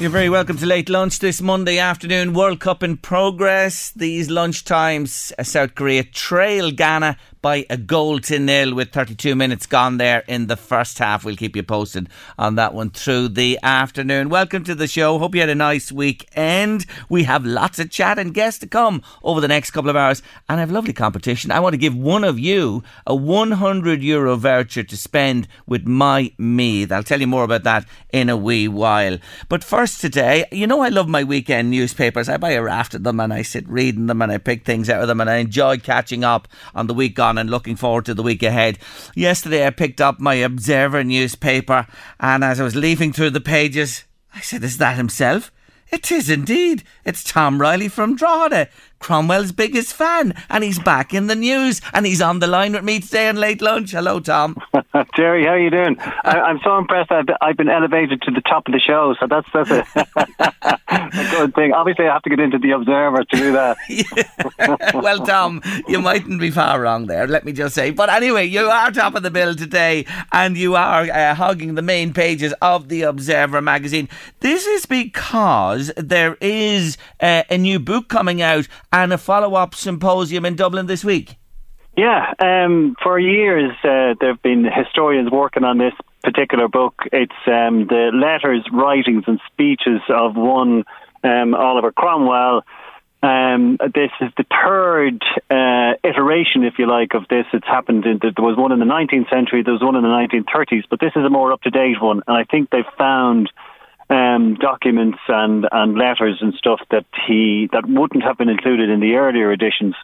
You're very welcome to late lunch this Monday afternoon. World Cup in progress. These lunch times, uh, South Korea trail Ghana by a goal to nil with 32 minutes gone there in the first half. We'll keep you posted on that one through the afternoon. Welcome to the show. Hope you had a nice weekend. We have lots of chat and guests to come over the next couple of hours, and I have a lovely competition. I want to give one of you a 100 euro voucher to spend with my Meath. I'll tell you more about that in a wee while. But first today, you know I love my weekend newspapers. I buy a raft of them and I sit reading them and I pick things out of them and I enjoy catching up on the week gone and looking forward to the week ahead. Yesterday, I picked up my Observer newspaper, and as I was leafing through the pages, I said, Is that himself? It is indeed. It's Tom Reilly from Drogheda, Cromwell's biggest fan, and he's back in the news, and he's on the line with me today on late lunch. Hello, Tom. Jerry, how are you doing? I, am so impressed. I've, I've, been elevated to the top of the show, so that's that's a, a good thing. Obviously, I have to get into the Observer to do that. well, Tom, you mightn't be far wrong there. Let me just say. But anyway, you are top of the bill today, and you are uh, hogging the main pages of the Observer magazine. This is because there is uh, a new book coming out and a follow up symposium in Dublin this week. Yeah, um, for years uh, there have been historians working on this particular book. It's um, the letters, writings, and speeches of one um, Oliver Cromwell. Um, this is the third uh, iteration, if you like, of this. It's happened. In, there was one in the 19th century, there was one in the 1930s, but this is a more up to date one. And I think they've found um, documents and, and letters and stuff that he that wouldn't have been included in the earlier editions.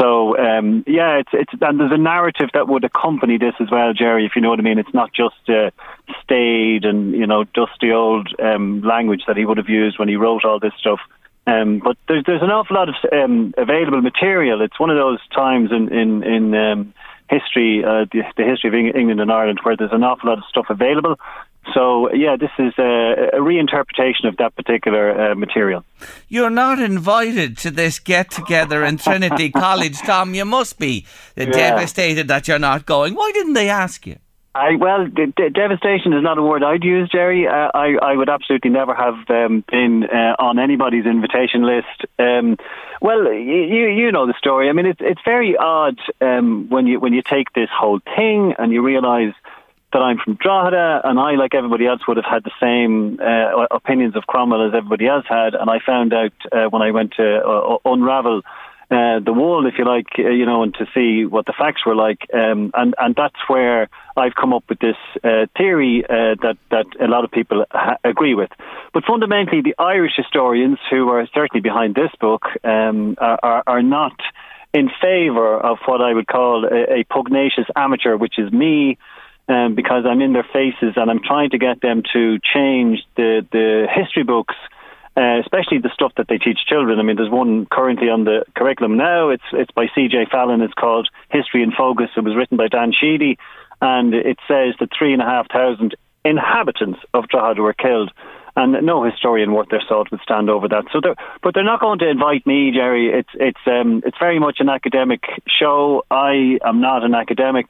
So um, yeah, it's it's and there's a narrative that would accompany this as well, Jerry. If you know what I mean, it's not just uh, staid and you know dusty old um, language that he would have used when he wrote all this stuff. Um, but there's there's an awful lot of um, available material. It's one of those times in in in um, history, uh, the, the history of England and Ireland, where there's an awful lot of stuff available. So, yeah, this is a, a reinterpretation of that particular uh, material. You're not invited to this get together in Trinity College, Tom. You must be yeah. devastated that you're not going. Why didn't they ask you? I well, de- de- devastation is not a word I'd use, Jerry. Uh, I I would absolutely never have um, been uh, on anybody's invitation list. Um, well, you you know the story. I mean, it's it's very odd um, when you when you take this whole thing and you realise that I'm from Drogheda, and I, like everybody else, would have had the same uh, opinions of Cromwell as everybody else had. And I found out uh, when I went to uh, unravel uh, the wall, if you like, uh, you know, and to see what the facts were like. Um, and and that's where I've come up with this uh, theory that that a lot of people ha- agree with. But fundamentally, the Irish historians who are certainly behind this book um, are, are not in favour of what I would call a, a pugnacious amateur, which is me um, because I'm in their faces and I'm trying to get them to change the, the history books, uh, especially the stuff that they teach children. I mean, there's one currently on the curriculum now. It's it's by C.J. Fallon. It's called History in Focus. It was written by Dan Sheedy, and it says that three and a half thousand inhabitants of Drogheda were killed. and no historian worth their salt would stand over that. So, they're, but they're not going to invite me, Jerry. It's it's um, it's very much an academic show. I am not an academic.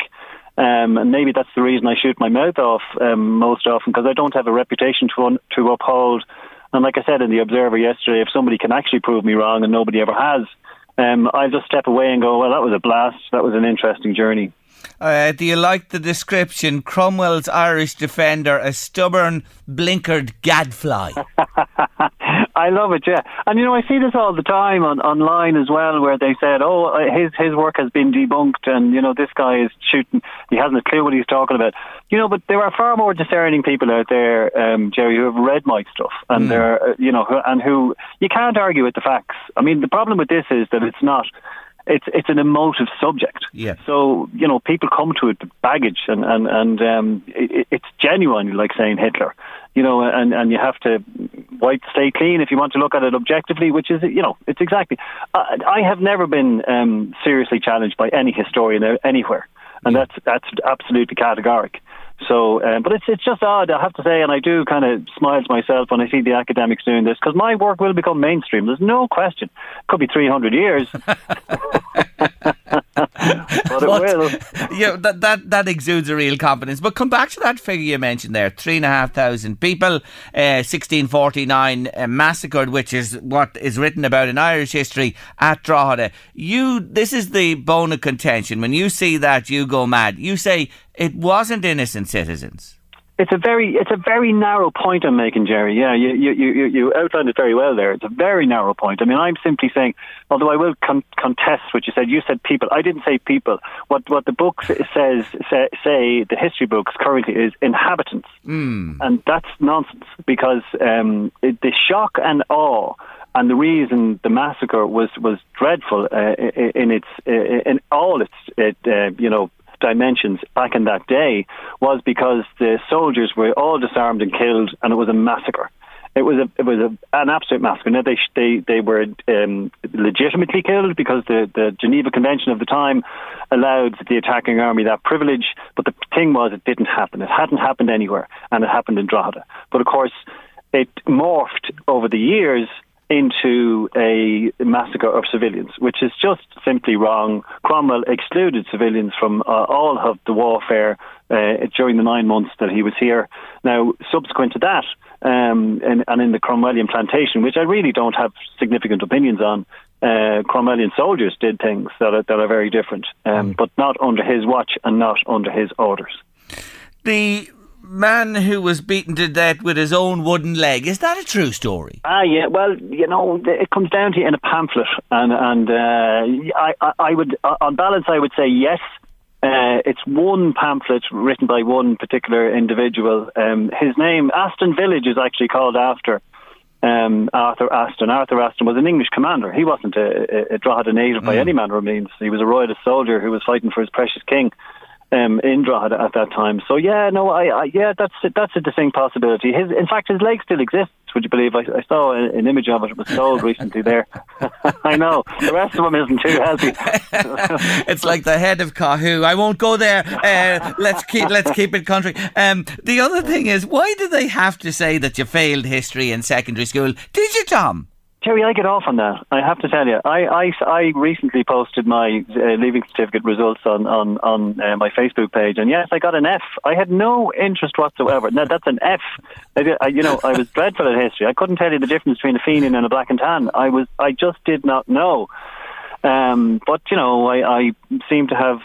Um, and maybe that's the reason I shoot my mouth off um, most often because I don't have a reputation to un- to uphold. And like I said in the Observer yesterday, if somebody can actually prove me wrong, and nobody ever has, um, I'll just step away and go, well, that was a blast. That was an interesting journey. Uh, do you like the description? Cromwell's Irish defender, a stubborn, blinkered gadfly. I love it, yeah. And you know, I see this all the time on online as well, where they said, "Oh, uh, his his work has been debunked," and you know, this guy is shooting. He hasn't a clue what he's talking about. You know, but there are far more discerning people out there, um, Jerry, who have read my stuff, and mm. they're, uh, you know, and who you can't argue with the facts. I mean, the problem with this is that it's not it's it's an emotive subject. Yeah. So you know, people come to it with baggage, and and and um, it, it's genuine, like saying Hitler. You know, and and you have to wipe slate clean if you want to look at it objectively, which is you know, it's exactly. I, I have never been um, seriously challenged by any historian anywhere, and yeah. that's that's absolutely categoric. So, um, but it's it's just odd, I have to say, and I do kind of smile to myself when I see the academics doing this because my work will become mainstream. There's no question. Could be 300 years. but it will. Yeah, that, that, that exudes a real confidence. But come back to that figure you mentioned there three and a half thousand people, uh, 1649 uh, massacred, which is what is written about in Irish history at Drogheda. You, this is the bone of contention. When you see that, you go mad. You say it wasn't innocent citizens. It's a very it's a very narrow point I'm making, Jerry. Yeah, you you you, you outlined it very well there. It's a very narrow point. I mean, I'm simply saying, although I will con- contest what you said. You said people. I didn't say people. What what the book says say, say the history books currently is inhabitants, mm. and that's nonsense because um, it, the shock and awe and the reason the massacre was was dreadful uh, in its in all its it, uh, you know dimensions back in that day was because the soldiers were all disarmed and killed, and it was a massacre. It was a it was a, an absolute massacre. Now they they they were um, legitimately killed because the the Geneva Convention of the time allowed the attacking army that privilege. But the thing was, it didn't happen. It hadn't happened anywhere, and it happened in Drogheda. But of course, it morphed over the years into a massacre of civilians, which is just simply wrong. Cromwell excluded civilians from uh, all of the warfare uh, during the nine months that he was here. Now, subsequent to that, um, and, and, in the Cromwellian plantation, which I really don't have significant opinions on, uh, Cromwellian soldiers did things that are, that are very different, um, mm. but not under his watch and not under his orders. The man who was beaten to death with his own wooden leg. Is that a true story? Ah, yeah. Well, you know, it comes down to in a pamphlet, and and uh, I, I, I would, uh, on balance, I would say yes. Uh, it's one pamphlet written by one particular individual. Um, his name, Aston Village, is actually called after um, Arthur Aston. Arthur Aston was an English commander. He wasn't a, a, a Drogheda native by mm. any manner of means. He was a royalist soldier who was fighting for his precious king um, in Drogheda at that time. So yeah, no, I, I yeah, that's that's a distinct possibility. His, in fact, his leg still exists. Would you believe? I, I saw an, an, image of it. It was sold recently there. I know the rest of him isn't too healthy. it's like the head of Kahoo. I won't go there. Uh, let's keep let's keep it country. Um, the other thing is, why do they have to say that you failed history in secondary school? Did you, Tom? Terry, I get off on that. I have to tell you, I I, I recently posted my uh, leaving certificate results on on on uh, my Facebook page, and yes, I got an F. I had no interest whatsoever. Now that's an F. I, I, you know, I was dreadful at history. I couldn't tell you the difference between a Fenian and a black and tan. I was, I just did not know. Um, but you know, I, I seem to have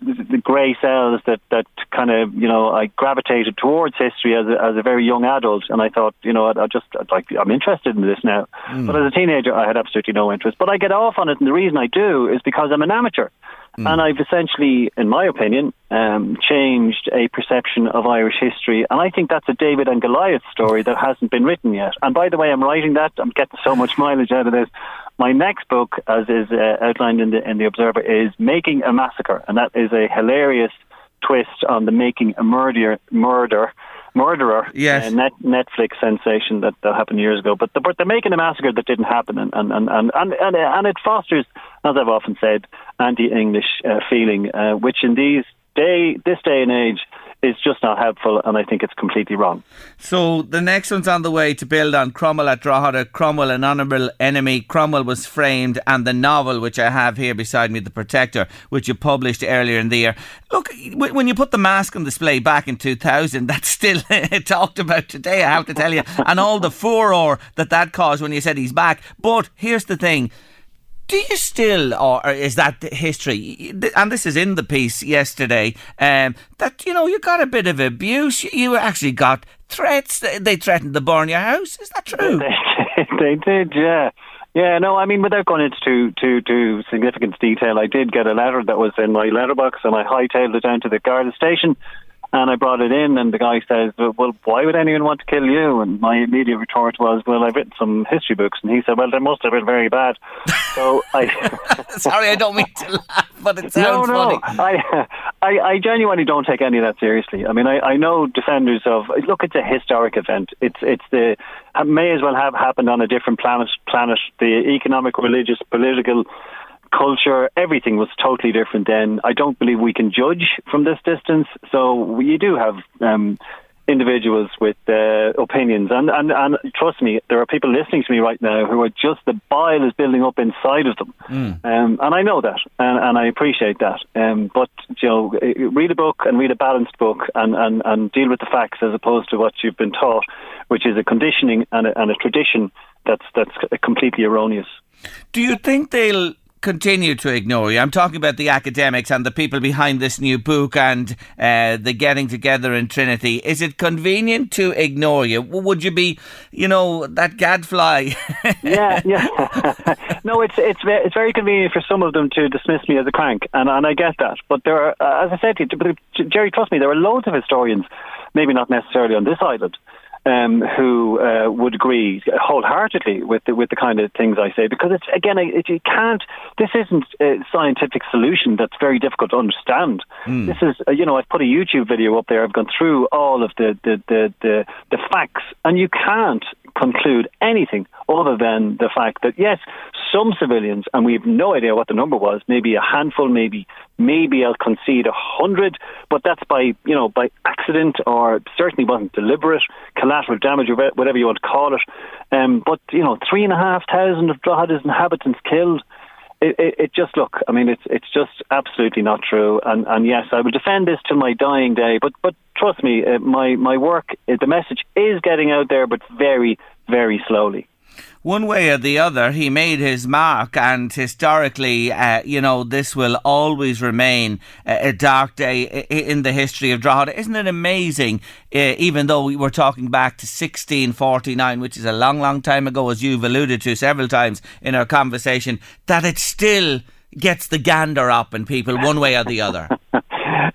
the grey cells that that kind of you know I gravitated towards history as a, as a very young adult, and I thought you know I, I just I'd like I'm interested in this now. Mm. But as a teenager, I had absolutely no interest. But I get off on it, and the reason I do is because I'm an amateur. Mm. And I've essentially, in my opinion, um, changed a perception of Irish history. And I think that's a David and Goliath story that hasn't been written yet. And by the way, I'm writing that. I'm getting so much mileage out of this. My next book, as is uh, outlined in the in the Observer, is Making a Massacre, and that is a hilarious twist on the making a murder murder murderer yes. Uh, net, Netflix sensation that, that happened years ago. But, the, but they're making a massacre that didn't happen, and and, and, and, and, and it fosters, as I've often said, anti-English uh, feeling, uh, which in these day this day and age is just not helpful, and I think it's completely wrong. So the next one's on the way to build on Cromwell at Drogheda, Cromwell, an honourable enemy. Cromwell was framed, and the novel, which I have here beside me, The Protector, which you published earlier in the year. Look, when you put the mask on display back in 2000, that's still talked about today, I have to tell you, and all the furor that that caused when you said he's back. But here's the thing do you still, or is that history? And this is in the piece yesterday. Um, that you know you got a bit of abuse. You actually got threats. They threatened to burn your house. Is that true? they did. Yeah. Yeah, no, I mean, without going into too, too, too significant detail, I did get a letter that was in my letterbox and I hightailed it down to the Garda station and I brought it in, and the guy says, "Well, why would anyone want to kill you?" And my immediate retort was, "Well, I've written some history books." And he said, "Well, they must have been very bad." So I, sorry, I don't mean to laugh, but it sounds no, no. funny. I, I, I genuinely don't take any of that seriously. I mean, I, I know defenders of look, it's a historic event. It's it's the may as well have happened on a different planet. Planet, the economic, religious, political culture, everything was totally different then. I don't believe we can judge from this distance. So you do have um, individuals with uh, opinions, and, and and trust me, there are people listening to me right now who are just the bile is building up inside of them, mm. um, and I know that, and, and I appreciate that. Um, but you know, read a book and read a balanced book, and, and, and deal with the facts as opposed to what you've been taught, which is a conditioning and a, and a tradition that's that's completely erroneous. Do you think they'll continue to ignore you. I'm talking about the academics and the people behind this new book and uh, the getting together in Trinity. Is it convenient to ignore you? Would you be, you know, that gadfly? yeah, yeah. no, it's it's it's very convenient for some of them to dismiss me as a crank, and and I get that. But there are, uh, as I said to you, Jerry, trust me, there are loads of historians, maybe not necessarily on this island, um, who uh, would agree wholeheartedly with the, with the kind of things I say because it's again it, you can't this isn't a scientific solution that's very difficult to understand. Mm. This is uh, you know I've put a YouTube video up there I've gone through all of the the, the the the facts and you can't conclude anything other than the fact that yes, some civilians, and we have no idea what the number was, maybe a handful, maybe maybe I'll concede a hundred, but that's by you know by accident or certainly wasn't deliberate, collateral damage or whatever you want to call it. Um, but you know, three and a half thousand of Drogheda's inhabitants killed. It, it, it, just look. I mean, it's it's just absolutely not true. And and yes, I will defend this till my dying day. But but trust me, uh, my my work, uh, the message is getting out there, but very very slowly one way or the other, he made his mark, and historically, uh, you know, this will always remain a, a dark day in the history of Drogheda. Isn't it amazing? Uh, even though we were talking back to 1649, which is a long, long time ago, as you've alluded to several times in our conversation, that it still gets the gander up in people one way or the other.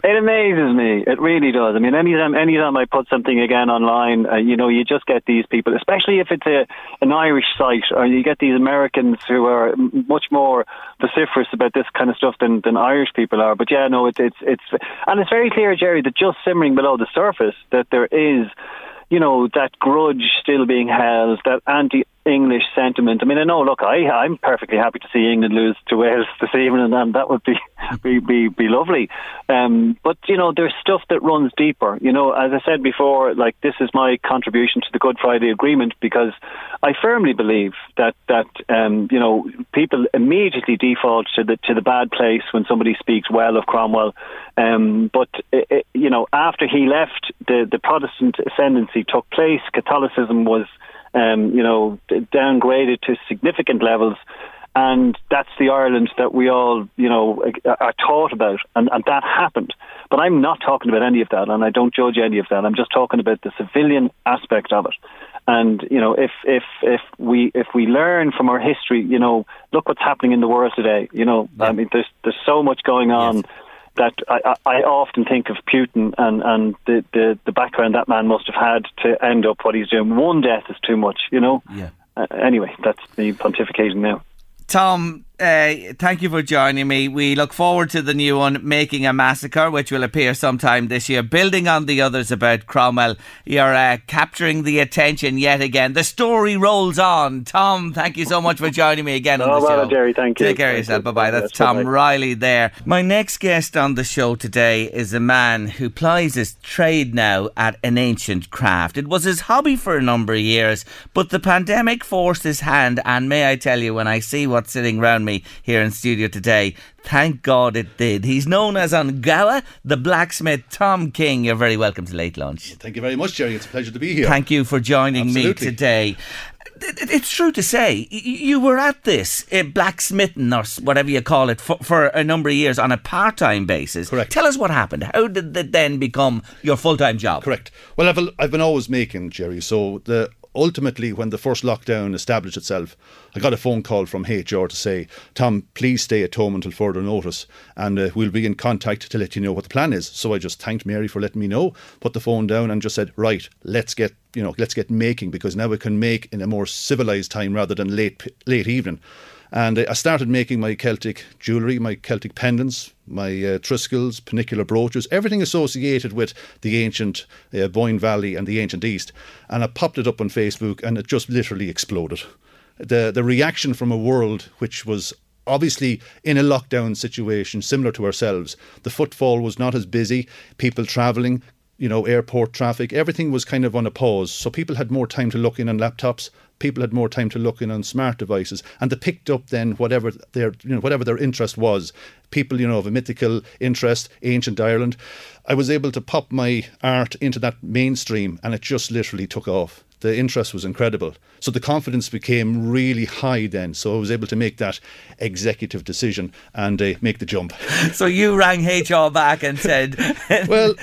It amazes me. It really does. I mean, anytime, anytime I put something again online, uh, you know, you just get these people, especially if it's a an Irish site, or you get these Americans who are much more vociferous about this kind of stuff than, than Irish people are. But yeah, no, it's it's it's, and it's very clear, Jerry, that just simmering below the surface, that there is you know, that grudge still being held, that anti English sentiment. I mean, I know. Look, I I'm perfectly happy to see England lose to Wales this evening, and that would be be be, be lovely. Um, but you know, there's stuff that runs deeper. You know, as I said before, like this is my contribution to the Good Friday Agreement because I firmly believe that that um, you know people immediately default to the to the bad place when somebody speaks well of Cromwell. Um, but it, it, you know, after he left, the the Protestant ascendancy took place. Catholicism was um, you know, downgraded to significant levels. And that's the Ireland that we all, you know, are taught about, and, and that happened. But I'm not talking about any of that, and I don't judge any of that. I'm just talking about the civilian aspect of it. And you know, if if if we if we learn from our history, you know, look what's happening in the world today. You know, yeah. I mean, there's there's so much going on. Yes that I, I often think of Putin and, and the, the, the background that man must have had to end up what he's doing. One death is too much, you know? Yeah. Uh, anyway, that's me pontificating now. Tom, uh, thank you for joining me. We look forward to the new one, Making a Massacre, which will appear sometime this year. Building on the others about Cromwell, you're uh, capturing the attention yet again. The story rolls on. Tom, thank you so much for joining me again on the well, show. Jerry, thank you. Take care of yourself. Bye bye. That's Tom bye-bye. Reilly there. My next guest on the show today is a man who plies his trade now at an ancient craft. It was his hobby for a number of years, but the pandemic forced his hand, and may I tell you, when I see what's sitting around me here in studio today, thank God it did. He's known as Angawa, the blacksmith Tom King. You're very welcome to Late Lunch. Thank you very much, Jerry. It's a pleasure to be here. Thank you for joining Absolutely. me today. It- it- It's true to say you were at this uh, blacksmithing or whatever you call it for, for a number of years on a part-time basis. Correct. Tell us what happened. How did it then become your full-time job? Correct. Well, I've, I've been always making, Jerry. So the ultimately, when the first lockdown established itself, I got a phone call from HR to say, Tom, please stay at home until further notice and uh, we'll be in contact to let you know what the plan is. So I just thanked Mary for letting me know, put the phone down and just said, right, let's get, you know, let's get making because now we can make in a more civilized time rather than late, late evening. And I started making my Celtic jewellery, my Celtic pendants, my uh, Triskells, penannular brooches, everything associated with the ancient uh, Boyne Valley and the ancient East. And I popped it up on Facebook and it just literally exploded. The, the reaction from a world which was obviously in a lockdown situation similar to ourselves, the footfall was not as busy, people travelling, you know, airport traffic, everything was kind of on a pause. So people had more time to look in on laptops. People had more time to look in on smart devices, and they picked up then whatever their you know whatever their interest was. People you know of a mythical interest, ancient Ireland. I was able to pop my art into that mainstream, and it just literally took off. The interest was incredible. So the confidence became really high then. So I was able to make that executive decision and uh, make the jump. So you rang HR back and said, well,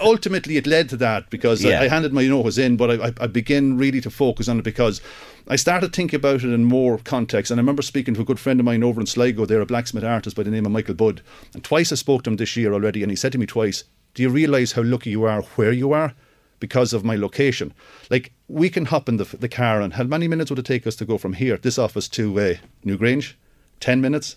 ultimately it led to that because Yeah. I, I handed my notice in, but I, I, began really to focus on it because I started thinking about it in more context. And I remember speaking to a good friend of mine over in Sligo, there, a blacksmith artist by the name of Michael Budd. And twice I spoke to him this year already, and he said to me twice, Do you realise how lucky you are where you are? Because of my location. Like, we can hop in the, the car, and how many minutes would it take us to go from here, this office, to uh, Newgrange? 10 minutes?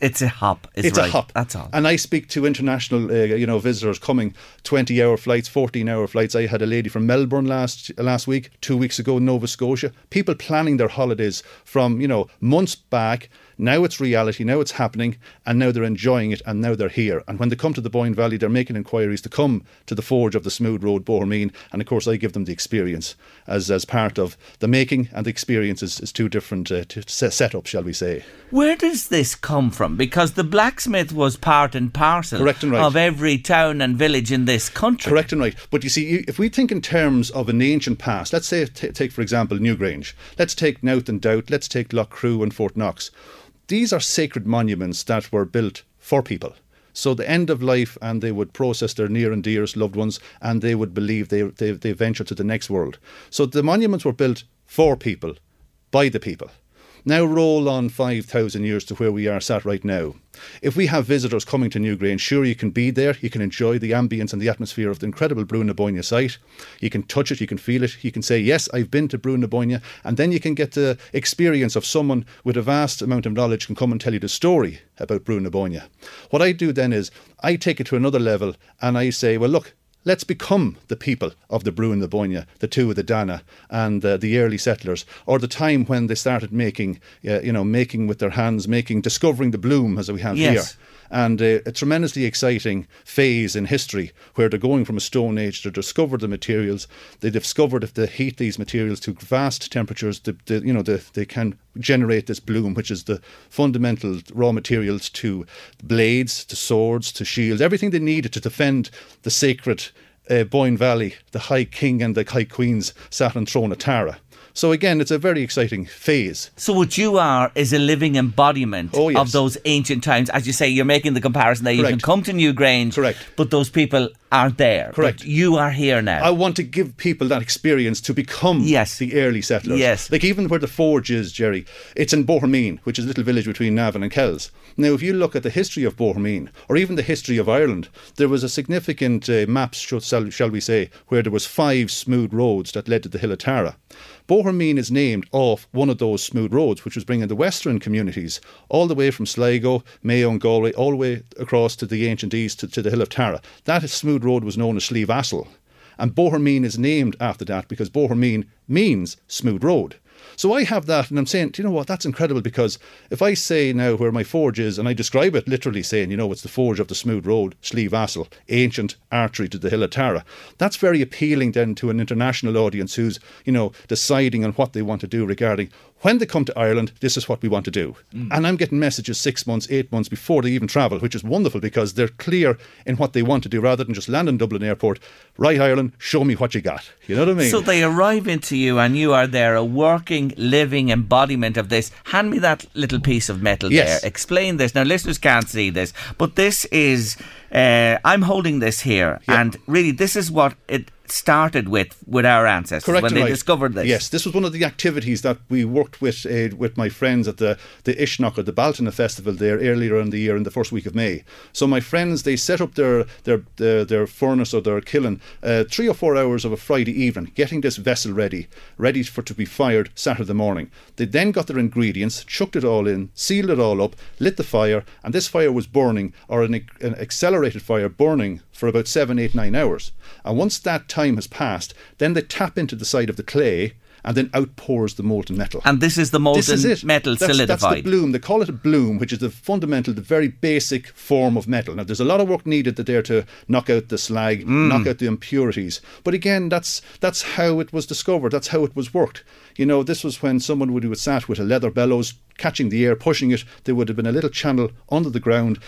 "It's a hop." It's right. a hop. That's all. And I speak to international, uh, you know, visitors coming, twenty-hour flights, fourteen-hour flights. I had a lady from Melbourne last last week, two weeks ago, Nova Scotia. People planning their holidays from you know months back. Now it's reality. Now it's happening, and now they're enjoying it, and now they're here. And when they come to the Boyne Valley, they're making inquiries to come to the forge of the Smooth Road, Bohermeen, and of course I give them the experience as as part of the making, and the experience is, is two different uh, t- set- setups, shall we say? Where does this come from? Because the blacksmith was part and parcel Correct and right. of every town and village in this country. Correct and right. But you see, if we think in terms of an ancient past, let's say, t- take for example, Newgrange, let's take Knowth and Dowth, let's take Loughcrew and Fourknocks. These are sacred monuments that were built for people. So the end of life, and they would process their near and dearest loved ones, and they would believe they, they, they venture to the next world. So the monuments were built for people, by the people. Now roll on 5,000 years to where we are sat right now. If we have visitors coming to Newgrange, sure you can be there, you can enjoy the ambience and the atmosphere of the incredible Brú na Bóinne site. You can touch it, you can feel it, you can say, Yes, I've been to Brú na Bóinne, and then you can get the experience of someone with a vast amount of knowledge can come and tell you the story about Brú na Bóinne. What I do then is I take it to another level and I say, Well, look, Let's become the people of the and the Boyne, the Tuatha Dé Danann, and uh, the early settlers, or the time when they started making, uh, you know, making with their hands, making, discovering the bloom as we have Yes. here and uh, a tremendously exciting phase in history where they're going from a stone age to discover the materials. They discovered if they heat these materials to vast temperatures the, the, you know the, they can generate this bloom which is the fundamental raw materials to blades to swords to shields everything they needed to defend the sacred uh, Boyne Valley the High King and the High Queens sat on throne of Tara so again it's a very exciting phase So what you are is a living embodiment Oh, yes. of those ancient times. As you say, you're making the comparison that you can come to Newgrange, Correct. but those people aren't there. Correct. You are here now. I want to give people that experience to become Yes. the early settlers. Yes. Like even where the forge is, Jerry, it's in Bohermeen, which is a little village between Navan and Kells. Now, if you look at the history of Bohermeen, or even the history of Ireland, there was a significant uh, shall, shall we say, where there was five smooth roads that led to the Hill of Tara. Bohermeen is named off one of those smooth roads, which was bringing the western communities all the way from Sligo, Mayo, and Galway, all the way across to the ancient east to, to the hill of Tara. That smooth road was known as Slí Asail. And Bohermeen is named after that because Bohermeen means smooth road. So I have that, and I'm saying, you know what? That's incredible because if I say now where my forge is, and I describe it literally saying, you know, it's the forge of the smooth road, Slí Asail, ancient artery to the hill of Tara, that's very appealing then to an international audience who's, you know, deciding on what they want to do regarding when they come to Ireland, this is what we want to do. Mm. And I'm getting messages six months, eight months before they even travel, which is wonderful because they're clear in what they want to do rather than just land in Dublin Airport. Right, Ireland, show me what you got. You know what I mean? So they arrive into you and you are there, a working, living embodiment of this. Hand me that little piece of metal yes. there. Explain this. Now, listeners can't see this, but this is. Uh, I'm holding this here, yep. and really, this is what it started with with our ancestors Correct when they right. discovered this. Yes, this was one of the activities that we worked with uh, with my friends at the the Uisneach the Bealtaine festival there earlier in the year in the first week of May. So my friends they set up their their their, their furnace or their kiln uh, three or four hours of a Friday evening, getting this vessel ready, ready for to be fired Saturday morning. They then got their ingredients, chucked it all in, sealed it all up, lit the fire, and this fire was burning or an, an accelerated fire burning for about seven, eight, nine hours. And once that time has passed, then they tap into the side of the clay and then outpours the molten metal. And this is the molten is metal that's, solidified. That's the bloom. They call it a bloom, which is the fundamental, the very basic form of metal. Now, there's a lot of work needed there to knock out the slag, mm. knock out the impurities. But again, that's that's how it was discovered. That's how it was worked. You know, this was when someone would have sat with a leather bellows, catching the air, pushing it. There would have been a little channel under the ground,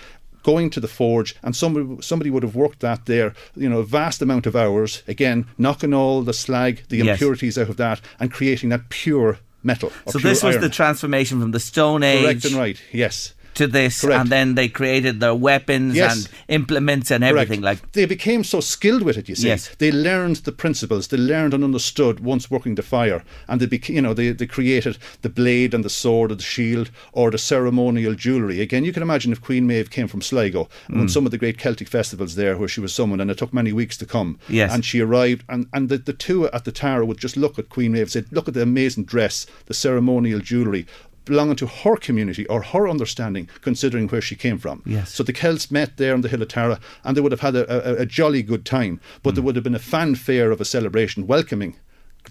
going to the forge, and somebody somebody would have worked that there, you know, a vast amount of hours. Again, knocking all the slag, the yes. impurities out of that, and creating that pure metal. So this was iron. the transformation from the Stone Age. Correct and right. Yes to this, Correct. and then they created their weapons yes. and implements and everything. Correct. Like they became so skilled with it. You see, yes. they learned the principles. They learned and understood once working the fire, and they became, you know, they, they created the blade and the sword or the shield or the ceremonial jewellery. Again, you can imagine if Queen Maeve came from Sligo mm. on some of the great Celtic festivals there, where she was summoned, and it took many weeks to come. Yes. and she arrived, and and the, the two at the Tara would just look at Queen Maeve, and say, "Look at the amazing dress, the ceremonial jewellery." Belonging to her community or her understanding, considering where she came from. Yes. So the Celts met there on the Hill of Tara and they would have had a, a, a jolly good time, but mm. there would have been a fanfare of a celebration welcoming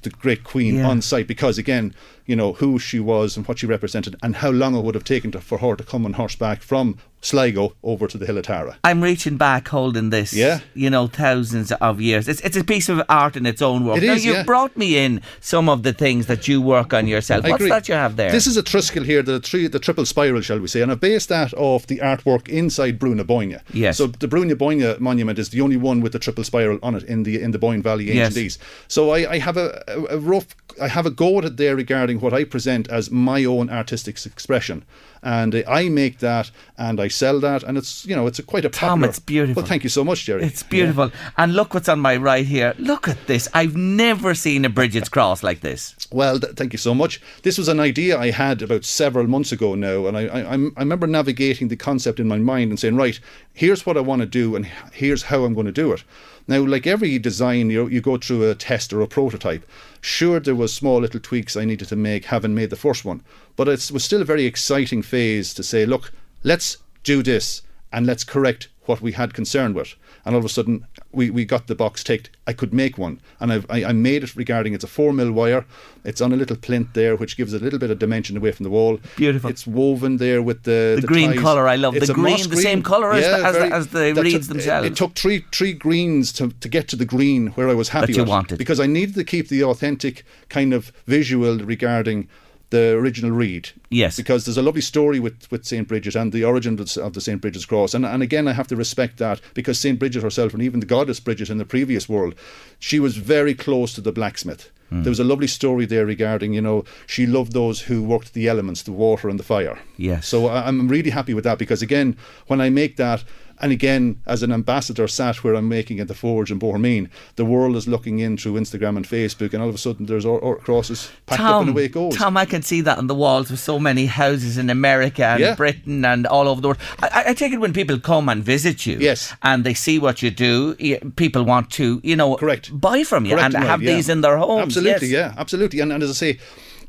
the great queen yeah. on site because again you know who she was and what she represented and how long it would have taken to, for her to come on horseback from Sligo over to the Hill of Tara. I'm reaching back holding this, yeah. you know, thousands of years. It's, it's a piece of art in its own work. It now, is, you've yeah. brought me in some of the things that you work on yourself. I What's agree. that you have there? This is a triskel here, the three, the triple spiral, shall we say, and I've based that off the artwork inside Brú na Bóinne. Yes. So the Brú na Bóinne monument is the only one with the triple spiral on it in the in the Boyne Valley Ancient Yes. East. So I, I have a, a, a rough, I have a go at it there regarding what I present as my own artistic expression, and uh, I make that and I sell that, and it's you know it's a quite a Tom, popular. it's beautiful. Well, thank you so much, Jerry. It's beautiful. And look what's on my right here. Look at this. I've never seen a Bridget's Cross like this. Well, th- thank you so much. This was an idea I had about several months ago now, and I, I, I remember navigating the concept in my mind and saying, right, here's what I want to do, and here's how I'm going to do it. Now, like every design, you, you go through a test or a prototype. Sure, there was small little tweaks I needed to make, having made the first one, but it was still a very exciting phase to say, look, let's do this and let's correct what we had concern with. And all of a sudden, we, we got the box ticked. I could make one, and I've, I I made it regarding it's a four mil wire. It's on a little plinth there, which gives it a little bit of dimension away from the wall. Beautiful. It's woven there with the The green colour, I love. It's The a green, the same colour as the- as the- as the reeds themselves. It, took three three greens to, to get to the green where I was happy That you with wanted. because I needed to keep the authentic kind of visual regarding the original reed. Yes. Because there's a lovely story with, with St. Bridget and the origin of the, St. Bridget's cross. And, and again, I have to respect that because St. Bridget herself, and even the goddess Bridget in the previous world, she was very close to the blacksmith. Hmm. There was a lovely story there regarding, you know, she loved those who worked the elements, the water and the fire. Yes. So I'm really happy with that because, again, when I make that, And again, as an ambassador sat where I'm making at the Forge in Bohermeen, the world is looking in through Instagram and Facebook, and all of a sudden there's our, our crosses packed up and away it goes. Tom, I can see that on the walls with so many houses in America and Yeah. Britain and all over the world. I, I take it when people come and visit you, Yes. and they see what you do, people want to, you know, Correct. buy from you Correct and right, have yeah. these in their homes. Absolutely, yes. yeah, absolutely. And, and as I say,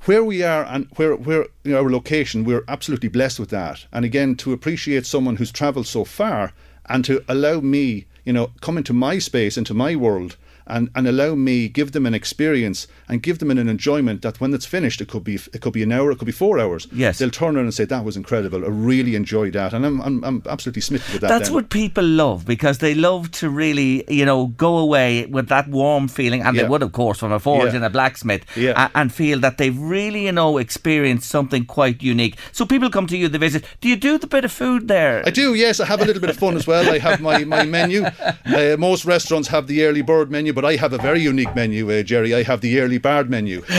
where we are and where where you know, our location, we're absolutely blessed with that. And again, to appreciate someone who's travelled so far and to allow me, you know, come into my space, into my world. And, and allow me give them an experience and give them an enjoyment that when it's finished it could be it could be an hour it could be four hours Yes. they'll turn around and say that was incredible I really enjoyed that and I'm, I'm, I'm absolutely smitten with that That's then. what people love because they love to really, you know, go away with that warm feeling, and they would, of course, from a forge Yeah. and a blacksmith, Yeah. a- and feel that they've really, you know, experienced something quite unique. So people come to you, they visit. Do you do the bit of food there? I do, yes. I have a little bit of fun as well. I have my, my menu. Uh, most restaurants have the early bird menu, but I have a very unique menu, uh, Jerry. I have the early bird menu.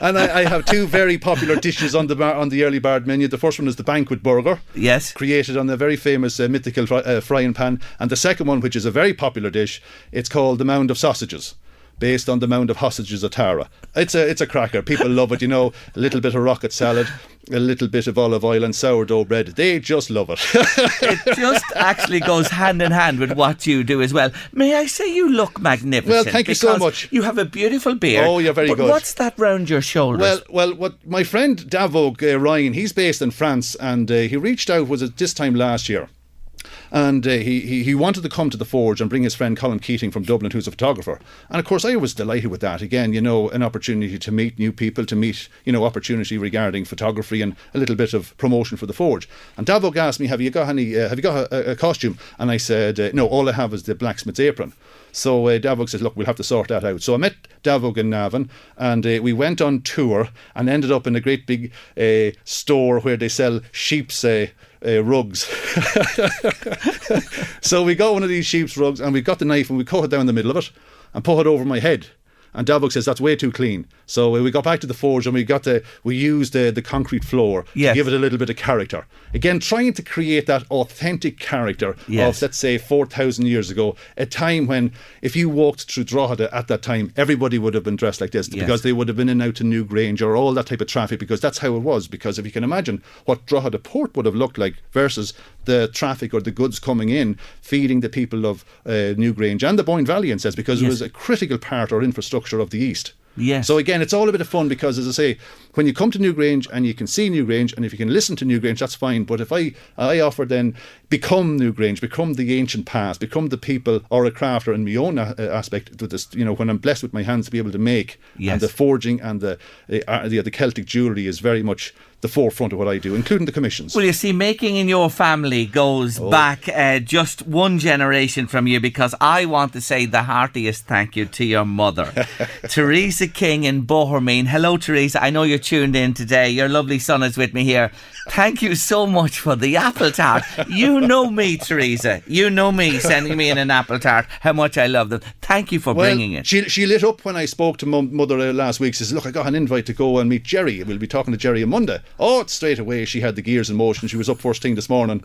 and I, I have two very popular dishes on the bar, on the early bird menu. The first one is the banquet burger. Yes. Created on the very famous uh, mythical fry, uh, frying pan. And the second one, which is a very popular dish, it's called the Mound of Sausages. Based on the mound of hostages at Tara. It's a it's a cracker. People love it, you know. A little bit of rocket salad, a little bit of olive oil and sourdough bread. They just love it. it just actually goes hand in hand with what you do as well. May I say you look magnificent? Well, thank you so much. You have a beautiful beard. Oh, you're very but good. What's that round your shoulders? Well, well, what my friend Davog uh, Ryan, he's based in France, and uh, he reached out was at this time last year, and uh, he, he wanted to come to the forge and bring his friend Colin Keating from Dublin, who's a photographer, and of course I was delighted with that. Again, you know, an opportunity to meet new people, to meet you know opportunity regarding photography and a little bit of promotion for the forge. And Davog asked me, "Have you got any? Uh, have you got a, a costume?" And I said, uh, "No, all I have is the blacksmith's apron." So uh, Davog says, look, we'll have to sort that out. So I met Davog in Navan and uh, we went on tour and ended up in a great big uh, store where they sell sheep's uh, uh, rugs. so we got one of these sheep's rugs and we got the knife and we cut it down the middle of it and put it over my head. And Davog says that's way too clean. So uh, we got back to the forge and we got the we used the the concrete floor Yes. to give it a little bit of character. Again, trying to create that authentic character Yes. of let's say four thousand years ago, a time when if you walked through Drogheda at that time, everybody would have been dressed like this Yes. because they would have been in and out to Newgrange or all that type of traffic because that's how it was. Because if you can imagine what Drogheda Port would have looked like versus the traffic or the goods coming in, feeding the people of uh, Newgrange and the Boyne Valley, and says because it was a critical part or infrastructure of the east. Yes. So again, it's all a bit of fun because, as I say, when you come to Newgrange and you can see Newgrange, and if you can listen to Newgrange, that's fine. But if I I offer then become Newgrange, become the ancient past, become the people or a crafter in my own uh, aspect with this, you know, when I'm blessed with my hands to be able to make, Yes. and the forging and the uh, the, the Celtic jewellery is very much the forefront of what I do, including the commissions. Well, you see, making in your family goes Oh. back uh, just one generation from you because I want to say the heartiest thank you to your mother, Teresa King in Bohermeen. Hello, Teresa. I know you're tuned in today. Your lovely son is with me here. Thank you so much for the apple tart. You know me, Teresa. You know me sending me in an apple tart. How much I love them. Thank you for bringing it. She, she lit up when I spoke to mother uh, last week. She says, Look, I got an invite to go and meet Jerry. We'll be talking to Jerry on Monday. Oh, straight away, she had the gears in motion. She was up first thing this morning.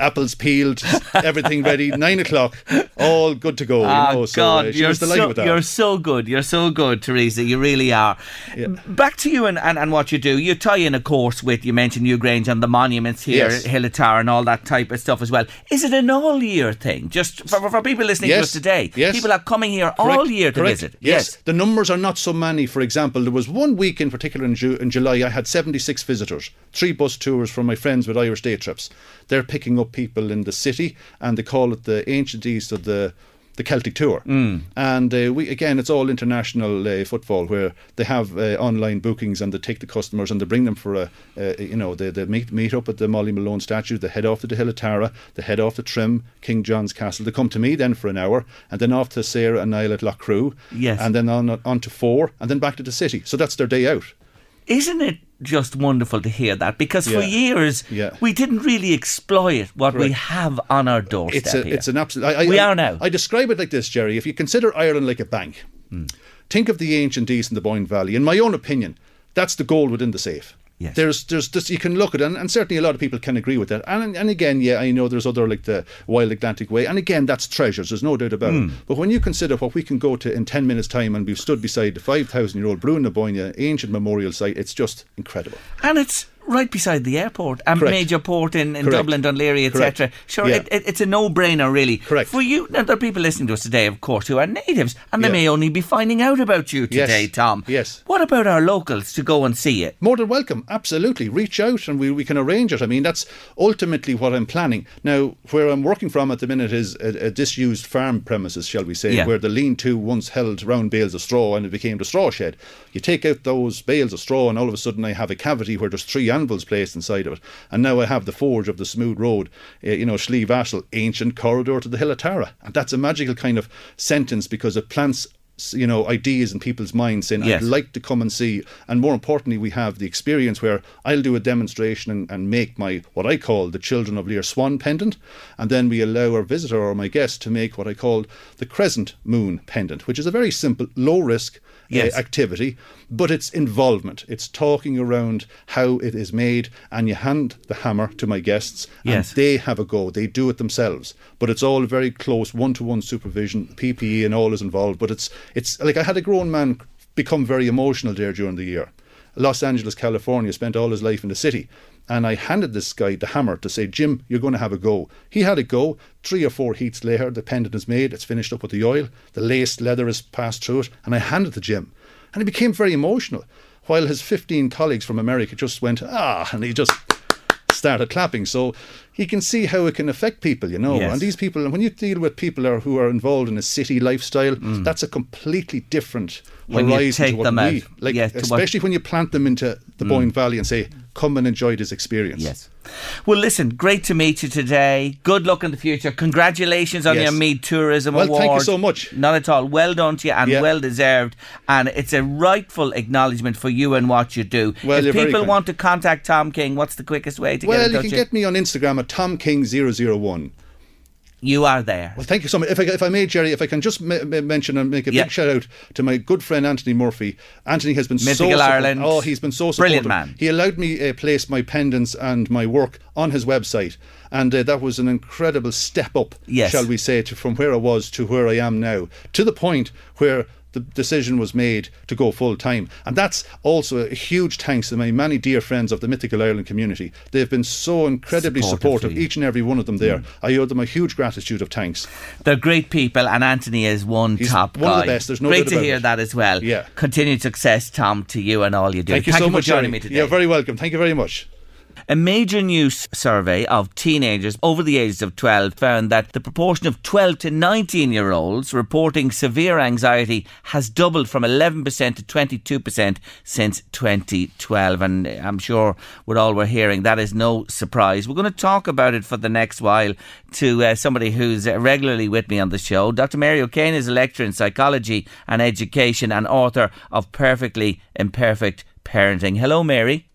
Apples peeled, everything ready, nine o'clock, all good to go. Ah, you know, so, God, uh, you're, so, with that. you're so good. You're so good, Teresa. You really are. Back to you and, and, and what you do. You tie in, of course, with, you mentioned Newgrange and the monuments here, Yes. Hill of Tara and all that type of stuff as well. Is it an all year thing? Just for, for, people listening to us today? Yes. People are coming here Correct, all year to correct. visit. Yes. the numbers are not so many. For example, there was one week in particular in, Ju- in July. I had seventy-six visitors, three bus tours from my friends with Irish Day trips. They're picking up people in the city, and they call it the ancient east of the. The Celtic tour, Mm. and uh, we again, it's all international uh, footfall where they have uh, online bookings and they take the customers and they bring them for a, uh, you know, they, they meet meet up at the Molly Malone statue, they head off to the Hill of Tara, they head off to Trim, King John's Castle. They come to me then for an hour, and then off to Sarah and Niall at Loughcrew, Yes. and then on on to four, and then back to the city. So that's their day out. Isn't it just wonderful to hear that? Because for Yeah. years, Yeah. we didn't really exploit what we have on our doorstep It's a, it's an absolute. I, I, We I- are now. I describe it like this, Jerry. If you consider Ireland like a bank, Hmm. think of the ancient east in the Boyne Valley. In my own opinion, that's the gold within the safe. Yes. There's there's just you can look at it, and, and certainly a lot of people can agree with that. And and again, yeah, I know there's other like the Wild Atlantic Way, and again that's treasures. There's no doubt about Hmm. it. But when you consider what we can go to in ten minutes' time, and we've stood beside the five thousand year old Brú na Bóinne ancient memorial site, it's just incredible. And it's right beside the airport, a Correct. major port in, in Correct. Dublin, Dún Laoghaire, etc. Sure, Yeah. it, it, it's a no-brainer, really. Correct. For you, now there are people listening to us today, of course, who are natives, and they Yeah. may only be finding out about you Yes. today, Tom. Yes. What about our locals to go and see it? More than welcome, absolutely. Reach out and we, we can arrange it. I mean, that's ultimately what I'm planning. Now, where I'm working from at the minute is a, a disused farm premises, shall we say, Yeah. where the lean to once held round bales of straw and it became the straw shed. You take out those bales of straw, and all of a sudden I have a cavity where there's three anvils placed inside of it. And now I have the forge of the smooth road, uh, you know, Ashel, ancient corridor to the Hill of Tara. And that's a magical kind of sentence because it plants you know ideas in people's minds saying Yes. I'd like to come and see and more importantly we have the experience where I'll do a demonstration and, and make my what I call the Children of Lir Swan pendant and then we allow our visitor or my guest to make what I call the Crescent Moon pendant which is a very simple low risk Yes. uh, activity but it's involvement. It's talking around how it is made and you hand the hammer to my guests Yes. and they have a go. They do it themselves. But it's all very close one-to-one supervision PPE and all is involved. But it's it's like I had a grown man become very emotional there during the year. Los Angeles California spent all his life in the city and I handed this guy the hammer to say Jim you're going to have a go. He had a go. Three or four heats later the pendant is made. It's finished up with the oil. The laced leather is passed through it. And I handed it to Jim. And he became very emotional. While his 15 colleagues from America just went ah and he just started clapping. So he can see how it can affect people, you know. Yes. And these people, and when you deal with people are, who are involved in a city lifestyle, that's a completely different Mm. When you horizon to what we out. like. Yes, to what- Mm. especially when you plant them into the Boyne Valley and say, "Come and enjoy this experience." Yes. Well, listen, great to meet you today. Good luck in the future. Congratulations on Yes. your Meath Tourism Well, Award. thank you so much. Not at all. Well done to you and Yeah. well deserved. And it's a rightful acknowledgement for you and what you do. Well, if people want to contact Tom King, what's the quickest way to Well, get in you can get me on Instagram at TomKing001. You are there. Well, thank you so much. If I, if I may, Jerry, if I can just m- m- mention and make a Yeah. big shout out to my good friend Anthony Murphy. Anthony has been so Mythical suppo- Ireland. Oh, he's been so supportive. Brilliant man. He allowed me uh, place my pendants and my work on his website, and uh, that was an incredible step up, Yes. shall we say, to, from where I was to where I am now, to the point where the decision was made to go full time. And that's also a huge thanks to my many dear friends of the Mythical Ireland community. They've been so incredibly Supportive supportive, each and every one of them there. Mm. I owe them a huge gratitude of thanks. They're great people, and Anthony is one He's top one of the best, there's no great to hear it. that as well. Yeah. Continued success, Tom, to you and all you do. Thank you so for much, joining Jerry. me today. You're very welcome. Thank you very much. A major new s- survey of teenagers over the ages of 12 found that the proportion of 12 to 19 year olds reporting severe anxiety has doubled from 11% to 22% since 2012. And I'm sure with all we're hearing, that is no surprise. We're going to talk about it for the next while to uh, somebody who's regularly with me on the show. Dr. Mary O'Kane is a lecturer in psychology and education and author of Perfectly Imperfect Parenting. Hello, Mary.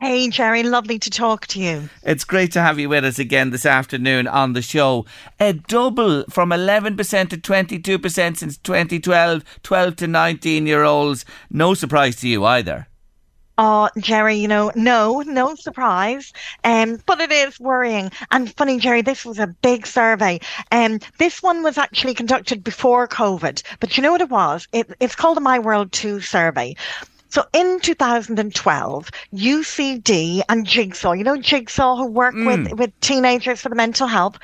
Hey, Jerry, lovely to talk to you. It's great to have you with us again this afternoon on the show. A double from 11% to 22% since 2012, 12 to 19 year olds. No surprise to you either. Oh, Jerry, you know, no, no surprise. Um, but it is worrying. And funny, Jerry, this was a big survey. Um, this one was actually conducted before COVID. But you know what it was? It, it's called the My World 2 survey. So in 2012, UCD and Jigsaw, you know Jigsaw who work with, mm. with teenagers for the mental health.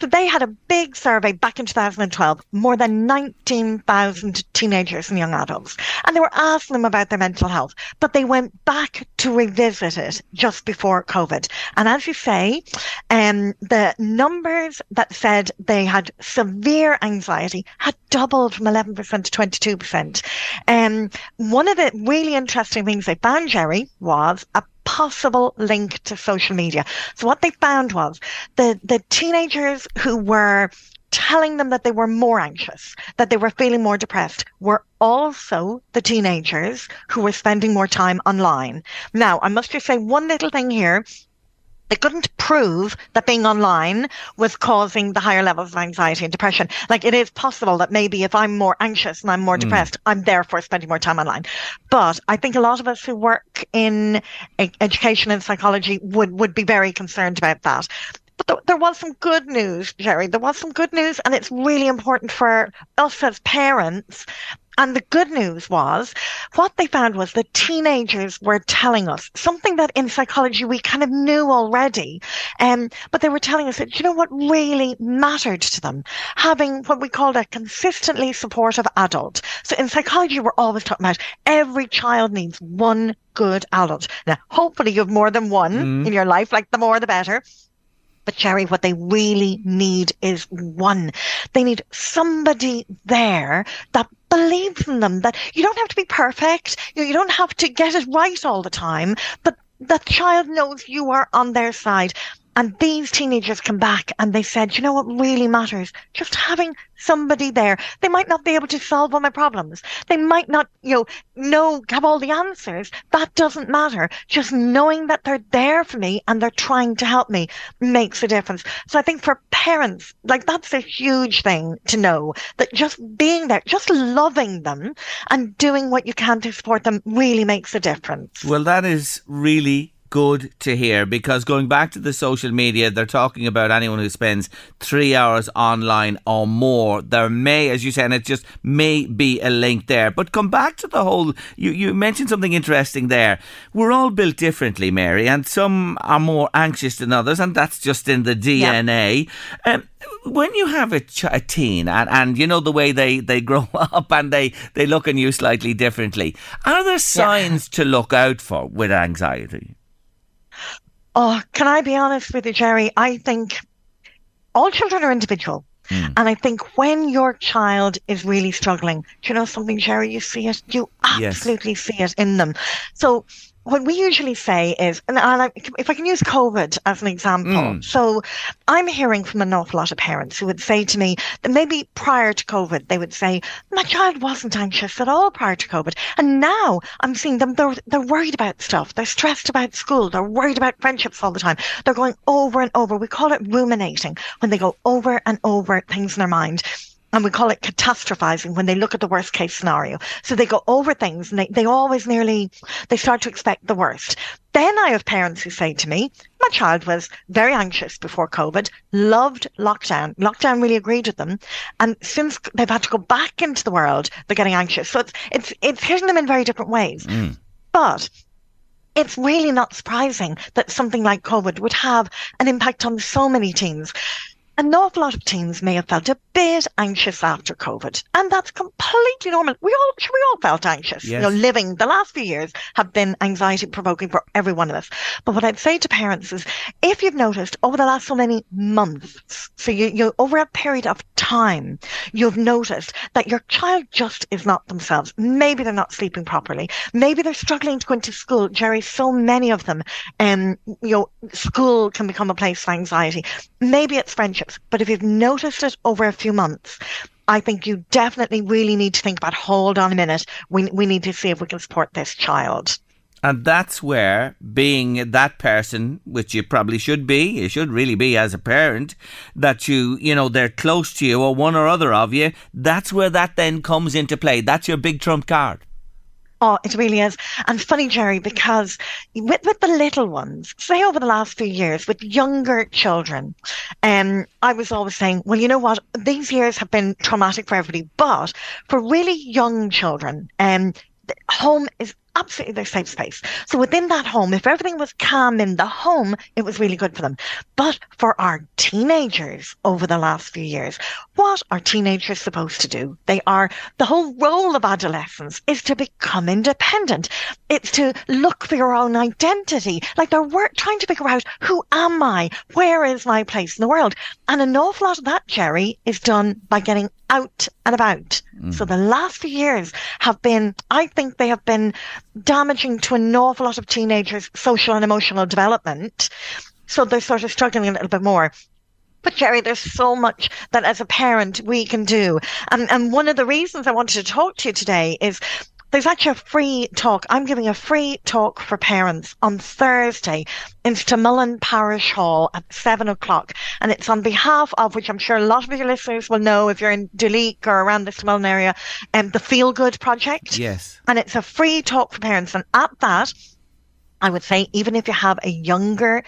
So they had a big survey back in 2012, more than 19,000 teenagers and young adults. And they were asking them about their mental health, but they went back to revisit it just before COVID. And as you say, um, the numbers that said they had severe anxiety had doubled from 11% to 22%. Um, one of the really interesting things they found, Jerry, was a possible link to social media. So what they found was the, the teenagers who were telling them that they were more anxious, that they were feeling more depressed, were also the teenagers who were spending more time online. Now, I must just say one little thing here. They couldn't prove that being online was causing the higher levels of anxiety and depression. Like it is possible that maybe if I'm more anxious and I'm more mm. depressed, I'm therefore spending more time online. But I think a lot of us who work in education and psychology would, would be very concerned about that. But th- there was some good news, Jerry. There was some good news, and it's really important for us as parents and the good news was what they found was that teenagers were telling us something that in psychology we kind of knew already. Um, but they were telling us that, you know what really mattered to them? Having what we called a consistently supportive adult. So in psychology, we're always talking about every child needs one good adult. Now, hopefully you have more than one mm. in your life, like the more the better. But Jerry, what they really need is one. They need somebody there that believes in them, that you don't have to be perfect. You, you don't have to get it right all the time, but the child knows you are on their side. And these teenagers come back and they said, you know what really matters? Just having somebody there. They might not be able to solve all my problems. They might not, you know, know, have all the answers. That doesn't matter. Just knowing that they're there for me and they're trying to help me makes a difference. So I think for parents, like that's a huge thing to know that just being there, just loving them and doing what you can to support them really makes a difference. Well, that is really good to hear because going back to the social media, they're talking about anyone who spends three hours online or more. There may, as you said, it just may be a link there. But come back to the whole, you, you mentioned something interesting there. We're all built differently, Mary, and some are more anxious than others, and that's just in the DNA. Yeah. Um, when you have a, ch- a teen and, and you know the way they, they grow up and they, they look at you slightly differently, are there signs yeah. to look out for with anxiety? Oh, can I be honest with you, Jerry? I think all children are individual. Mm. And I think when your child is really struggling, do you know something, Jerry? You see it. You absolutely yes. see it in them. So what we usually say is, and I, if I can use COVID as an example, mm. so I'm hearing from an awful lot of parents who would say to me that maybe prior to COVID, they would say, my child wasn't anxious at all prior to COVID. And now I'm seeing them, they're, they're worried about stuff. They're stressed about school. They're worried about friendships all the time. They're going over and over. We call it ruminating when they go over and over things in their mind and we call it catastrophizing when they look at the worst case scenario. So they go over things and they, they always nearly, they start to expect the worst. Then I have parents who say to me, my child was very anxious before COVID, loved lockdown. Lockdown really agreed with them. And since they've had to go back into the world, they're getting anxious. So it's, it's, it's hitting them in very different ways. Mm. But it's really not surprising that something like COVID would have an impact on so many teens an awful lot of teens may have felt a bit anxious after COVID, and that's completely normal. We all we all felt anxious. Yes. You know, living the last few years have been anxiety provoking for every one of us. But what I'd say to parents is, if you've noticed over the last so many months, so you, you over a period of time, you've noticed that your child just is not themselves. Maybe they're not sleeping properly. Maybe they're struggling to go into school. Jerry, so many of them, um, you know, school can become a place for anxiety. Maybe it's friendship but if you've noticed it over a few months, I think you definitely really need to think about hold on a minute. We, we need to see if we can support this child. And that's where being that person, which you probably should be, you should really be as a parent, that you, you know, they're close to you or one or other of you, that's where that then comes into play. That's your big trump card. Oh, it really is. And funny, Jerry, because with, with the little ones, say over the last few years, with younger children, um, I was always saying, well, you know what? These years have been traumatic for everybody, but for really young children, um, home is absolutely their safe space. So within that home, if everything was calm in the home, it was really good for them. But for our teenagers over the last few years, what are teenagers supposed to do? They are, the whole role of adolescence is to become independent. It's to look for your own identity. Like they're work, trying to figure out who am I? Where is my place in the world? And an awful lot of that, Jerry, is done by getting out and about. Mm. So the last few years have been, I think they have been damaging to an awful lot of teenagers' social and emotional development. So they're sort of struggling a little bit more. But Jerry, there's so much that as a parent we can do. And, and one of the reasons I wanted to talk to you today is there's actually a free talk. I'm giving a free talk for parents on Thursday in Stamullen Parish Hall at seven o'clock. And it's on behalf of, which I'm sure a lot of your listeners will know if you're in Duleek or around the Stamullen area, um, the Feel Good Project. Yes. And it's a free talk for parents. And at that, I would say even if you have a younger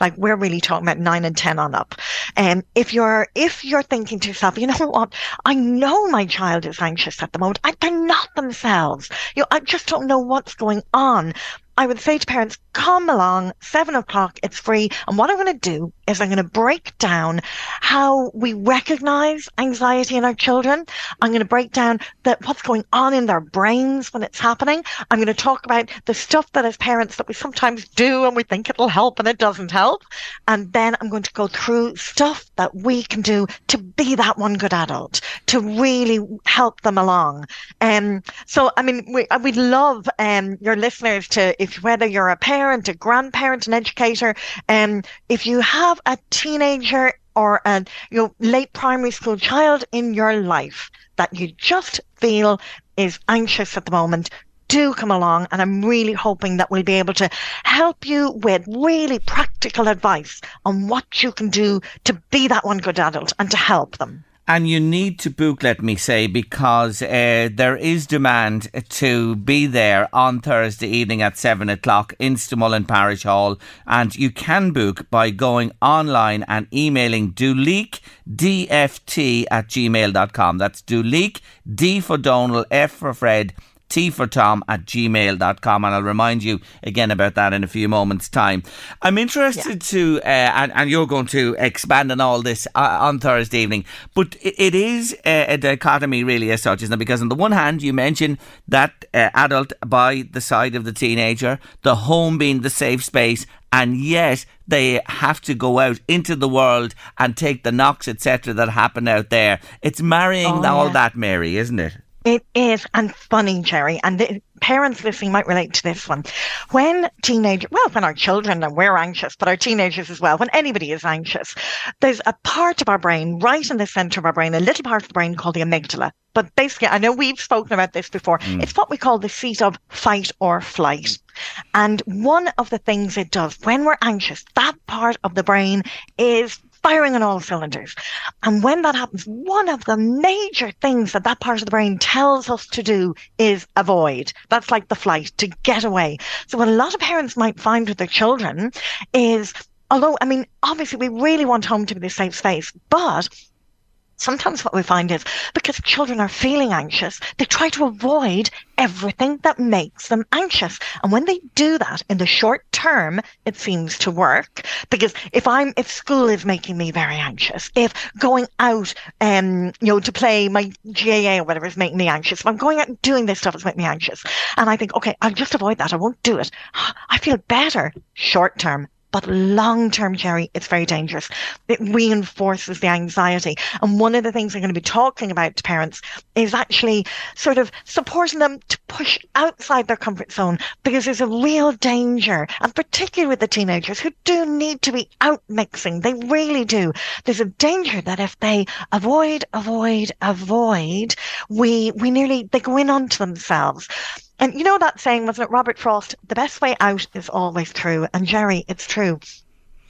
like we're really talking about nine and ten on up. Um, if you're if you're thinking to yourself, you know what, I know my child is anxious at the moment. I, they're not themselves. You know, I just don't know what's going on. I would say to parents, come along, seven o'clock, it's free. And what I'm going to do is I'm going to break down how we recognize anxiety in our children. I'm going to break down that what's going on in their brains when it's happening. I'm going to talk about the stuff that as parents that we sometimes do and we think it'll help and it doesn't help. And then I'm going to go through stuff that we can do to be that one good adult, to really help them along. Um, so, I mean, we, we'd love um, your listeners to if whether you're a parent, a grandparent, an educator, um, if you have a teenager or a you know, late primary school child in your life that you just feel is anxious at the moment, do come along and I'm really hoping that we'll be able to help you with really practical advice on what you can do to be that one good adult and to help them. And you need to book, let me say, because uh, there is demand to be there on Thursday evening at 7 o'clock in Stamullen Parish Hall. And you can book by going online and emailing duleekdft at gmail.com. That's duleek, D for Donald, F for Fred, T for Tom at gmail.com. And I'll remind you again about that in a few moments' time. I'm interested yeah. to, uh, and, and you're going to expand on all this uh, on Thursday evening, but it, it is a, a, dichotomy really as such, isn't it? Because on the one hand, you mention that uh, adult by the side of the teenager, the home being the safe space, and yet they have to go out into the world and take the knocks, etc., that happen out there. It's marrying oh, all yeah. that, Mary, isn't it? It is, and funny, Jerry, and the parents listening might relate to this one. When teenagers, well, when our children and we're anxious, but our teenagers as well, when anybody is anxious, there's a part of our brain, right in the center of our brain, a little part of the brain called the amygdala. But basically, I know we've spoken about this before. Mm. It's what we call the seat of fight or flight. And one of the things it does when we're anxious, that part of the brain is firing on all cylinders. And when that happens, one of the major things that that part of the brain tells us to do is avoid. That's like the flight, to get away. So what a lot of parents might find with their children is although, I mean, obviously we really want home to be the safe space, but sometimes what we find is because children are feeling anxious, they try to avoid everything that makes them anxious. And when they do that in the short term, it seems to work. Because if I'm, if school is making me very anxious, if going out, um, you know, to play my GAA or whatever is making me anxious, if I'm going out and doing this stuff is making me anxious, and I think, okay, I'll just avoid that. I won't do it. I feel better short term. But long term, Jerry, it's very dangerous. It reinforces the anxiety. And one of the things I'm going to be talking about to parents is actually sort of supporting them to push outside their comfort zone because there's a real danger. And particularly with the teenagers who do need to be out mixing. They really do. There's a danger that if they avoid, avoid, avoid, we, we nearly, they go in onto themselves. And you know that saying, wasn't it, Robert Frost? The best way out is always through. And Jerry, it's true.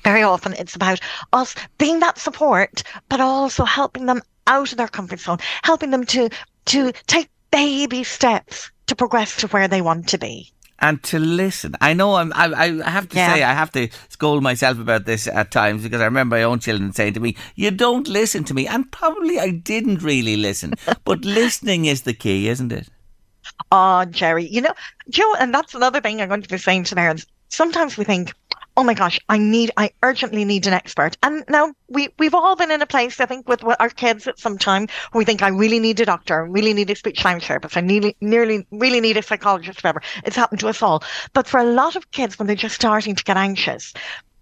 Very often it's about us being that support, but also helping them out of their comfort zone, helping them to, to take baby steps to progress to where they want to be and to listen. I know I'm, I, I have to yeah. say, I have to scold myself about this at times because I remember my own children saying to me, You don't listen to me. And probably I didn't really listen. but listening is the key, isn't it? Oh, Jerry, you know, Joe, and that's another thing I'm going to be saying to parents. Sometimes we think, oh my gosh, I need, I urgently need an expert. And now we, we've all been in a place, I think, with our kids at some time where we think, I really need a doctor, I really need a speech language therapist, I nearly, nearly, really need a psychologist, whatever. It's happened to us all. But for a lot of kids, when they're just starting to get anxious,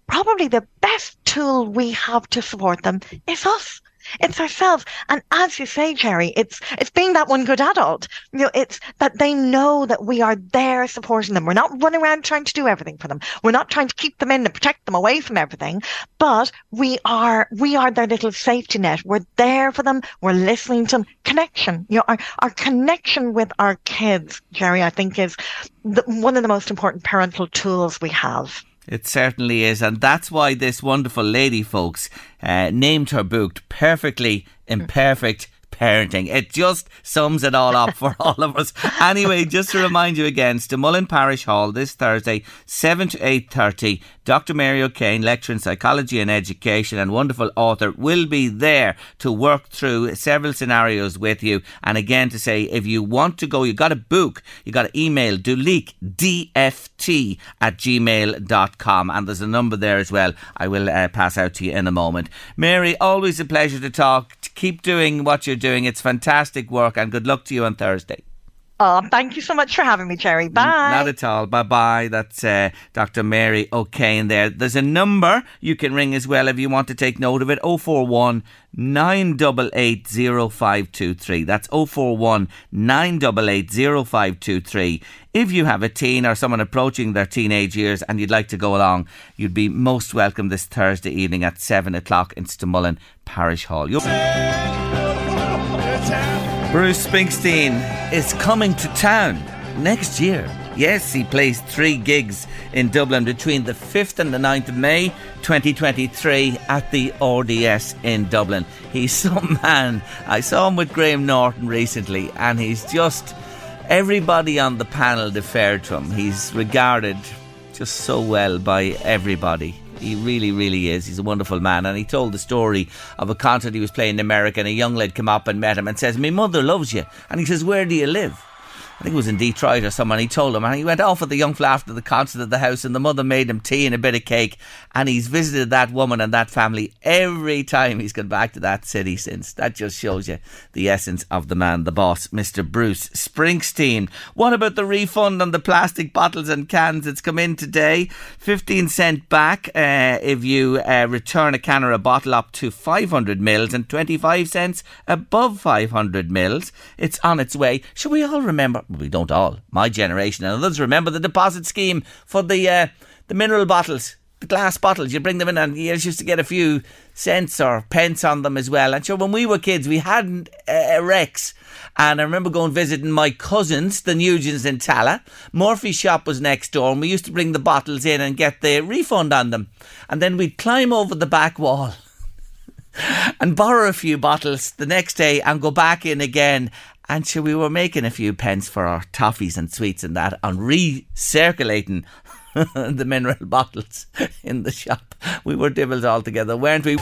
probably the best tool we have to support them is us it's ourselves. And as you say, Jerry, it's it's being that one good adult. You know, it's that they know that we are there supporting them. We're not running around trying to do everything for them. We're not trying to keep them in and protect them away from everything, but we are we are their little safety net. We're there for them. We're listening to them. Connection. You know, our, our connection with our kids, Jerry, I think is the, one of the most important parental tools we have. It certainly is, and that's why this wonderful lady, folks, uh, named her book perfectly imperfect parenting. It just sums it all up for all of us. Anyway, just to remind you again, Stamullen Parish Hall this Thursday, 7 to 8.30. Dr. Mary O'Kane, lecturer in psychology and education and wonderful author, will be there to work through several scenarios with you. And again, to say, if you want to go, you got to book, you got to email duleek, dft at gmail.com. And there's a number there as well. I will uh, pass out to you in a moment. Mary, always a pleasure to talk. Keep doing what you're doing. It's fantastic work and good luck to you on Thursday. Oh, thank you so much for having me, Jerry. Bye. Not at all. Bye bye. That's uh, Dr. Mary O'Kane there. There's a number you can ring as well if you want to take note of it 041 988 0523. That's 041 988 0523. If you have a teen or someone approaching their teenage years and you'd like to go along, you'd be most welcome this Thursday evening at 7 o'clock in Stamullen Parish Hall. You'll- Bruce Springsteen is coming to town next year. Yes, he plays three gigs in Dublin between the 5th and the 9th of May 2023 at the RDS in Dublin. He's some man. I saw him with Graham Norton recently, and he's just. Everybody on the panel deferred to him. He's regarded just so well by everybody. He really, really is. He's a wonderful man. And he told the story of a concert he was playing in America, and a young lad came up and met him and says, My mother loves you. And he says, Where do you live? I think it was in Detroit or someone. He told him, and he went off with the young fella after the concert at the house, and the mother made him tea and a bit of cake. And he's visited that woman and that family every time he's gone back to that city since. That just shows you the essence of the man, the boss, Mr. Bruce Springsteen. What about the refund on the plastic bottles and cans? It's come in today, fifteen cent back uh, if you uh, return a can or a bottle up to five hundred mils, and twenty five cents above five hundred mils. It's on its way. Should we all remember? We don't all, my generation and others remember the deposit scheme for the uh, the mineral bottles, the glass bottles. You bring them in and you used to get a few cents or pence on them as well. And sure, when we were kids, we hadn't uh, Rex. And I remember going visiting my cousins, the Nugents in Tallaght. Murphy's shop was next door, and we used to bring the bottles in and get the refund on them. And then we'd climb over the back wall and borrow a few bottles the next day and go back in again. And sure, we were making a few pence for our toffees and sweets and that on recirculating the mineral bottles in the shop. We were devils altogether, weren't we?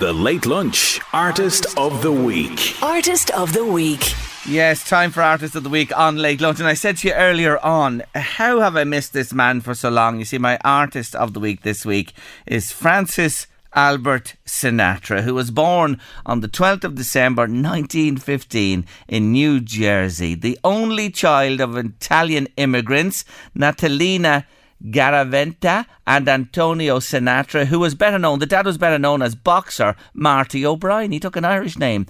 The Late Lunch Artist of the Week. Artist of the Week. Yes, time for Artist of the Week on Late Lunch. And I said to you earlier on, how have I missed this man for so long? You see, my Artist of the Week this week is Francis Albert Sinatra, who was born on the 12th of December 1915 in New Jersey, the only child of Italian immigrants, Natalina Garaventa and Antonio Sinatra, who was better known, the dad was better known as boxer Marty O'Brien. He took an Irish name.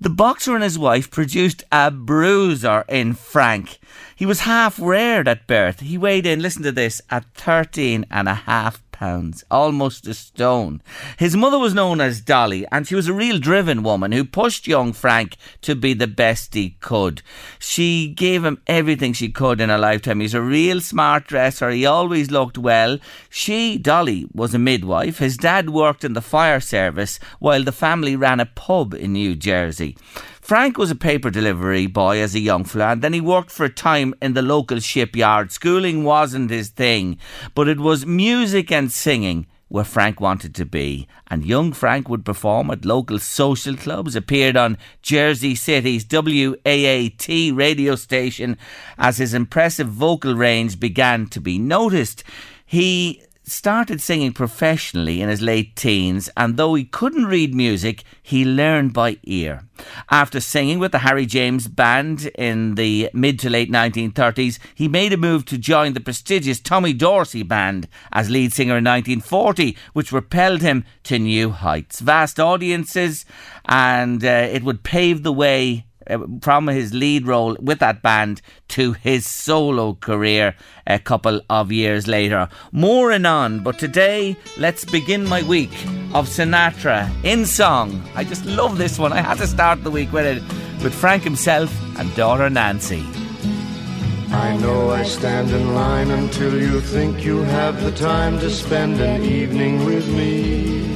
The boxer and his wife produced a bruiser in Frank. He was half reared at birth. He weighed in, listen to this, at 13 and a half pounds, almost a stone. His mother was known as Dolly, and she was a real driven woman who pushed young Frank to be the best he could. She gave him everything she could in her lifetime. He's a real smart dresser. He always looked well. She, Dolly, was a midwife. His dad worked in the fire service while the family ran a pub in New Jersey. Frank was a paper delivery boy as a young fella, and then he worked for a time in the local shipyard. Schooling wasn't his thing, but it was music and singing where Frank wanted to be. And young Frank would perform at local social clubs, appeared on Jersey City's WAAT radio station as his impressive vocal range began to be noticed. He started singing professionally in his late teens, and though he couldn't read music, he learned by ear. After singing with the Harry James Band in the mid to late 1930s, he made a move to join the prestigious Tommy Dorsey Band as lead singer in 1940, which propelled him to new heights. Vast audiences, and uh, it would pave the way Uh, from his lead role with that band to his solo career a couple of years later. More and on, but today let's begin my week of Sinatra in song. I just love this one. I had to start the week with it with Frank himself and daughter Nancy. I know I stand in line until you think you have the time to spend an evening with me.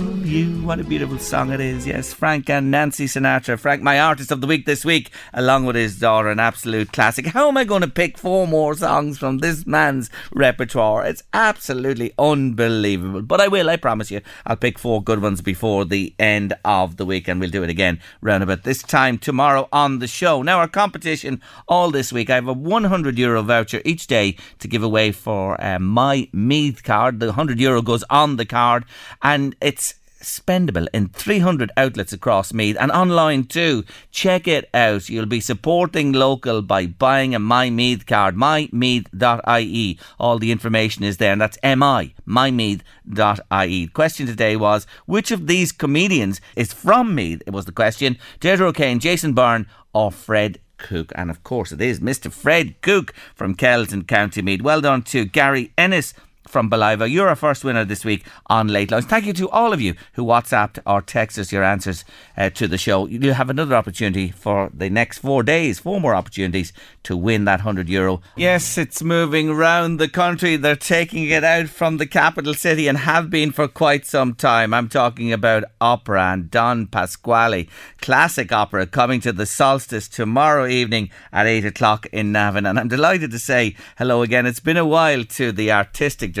you. What a beautiful song it is. Yes, Frank and Nancy Sinatra. Frank, my artist of the week this week, along with his daughter, an absolute classic. How am I going to pick four more songs from this man's repertoire? It's absolutely unbelievable. But I will, I promise you. I'll pick four good ones before the end of the week, and we'll do it again round about this time tomorrow on the show. Now, our competition all this week, I have a 100 euro voucher each day to give away for uh, my Meath card. The 100 euro goes on the card, and it's spendable in 300 outlets across Meath and online too. Check it out. You'll be supporting local by buying a My Meath card, mymeath.ie. All the information is there, and that's mi, mymeath.ie. Question today was which of these comedians is from Meath? It was the question. Deirdre O'Kane, Jason Byrne, or Fred Cooke. And of course, it is Mr. Fred Cooke from Kells County Meath. Well done to Gary Ennis from Ballivor. You're our first winner this week on Late Lunch. Thank you to all of you who WhatsApped or texted us your answers uh, to the show. You'll have another opportunity for the next four days, four more opportunities to win that 100 euro. Yes, it's moving around the country. They're taking it out from the capital city and have been for quite some time. I'm talking about opera and Don Pasquale, classic opera coming to the solstice tomorrow evening at 8 o'clock in Navan. And I'm delighted to say hello again. It's been a while to the artistic director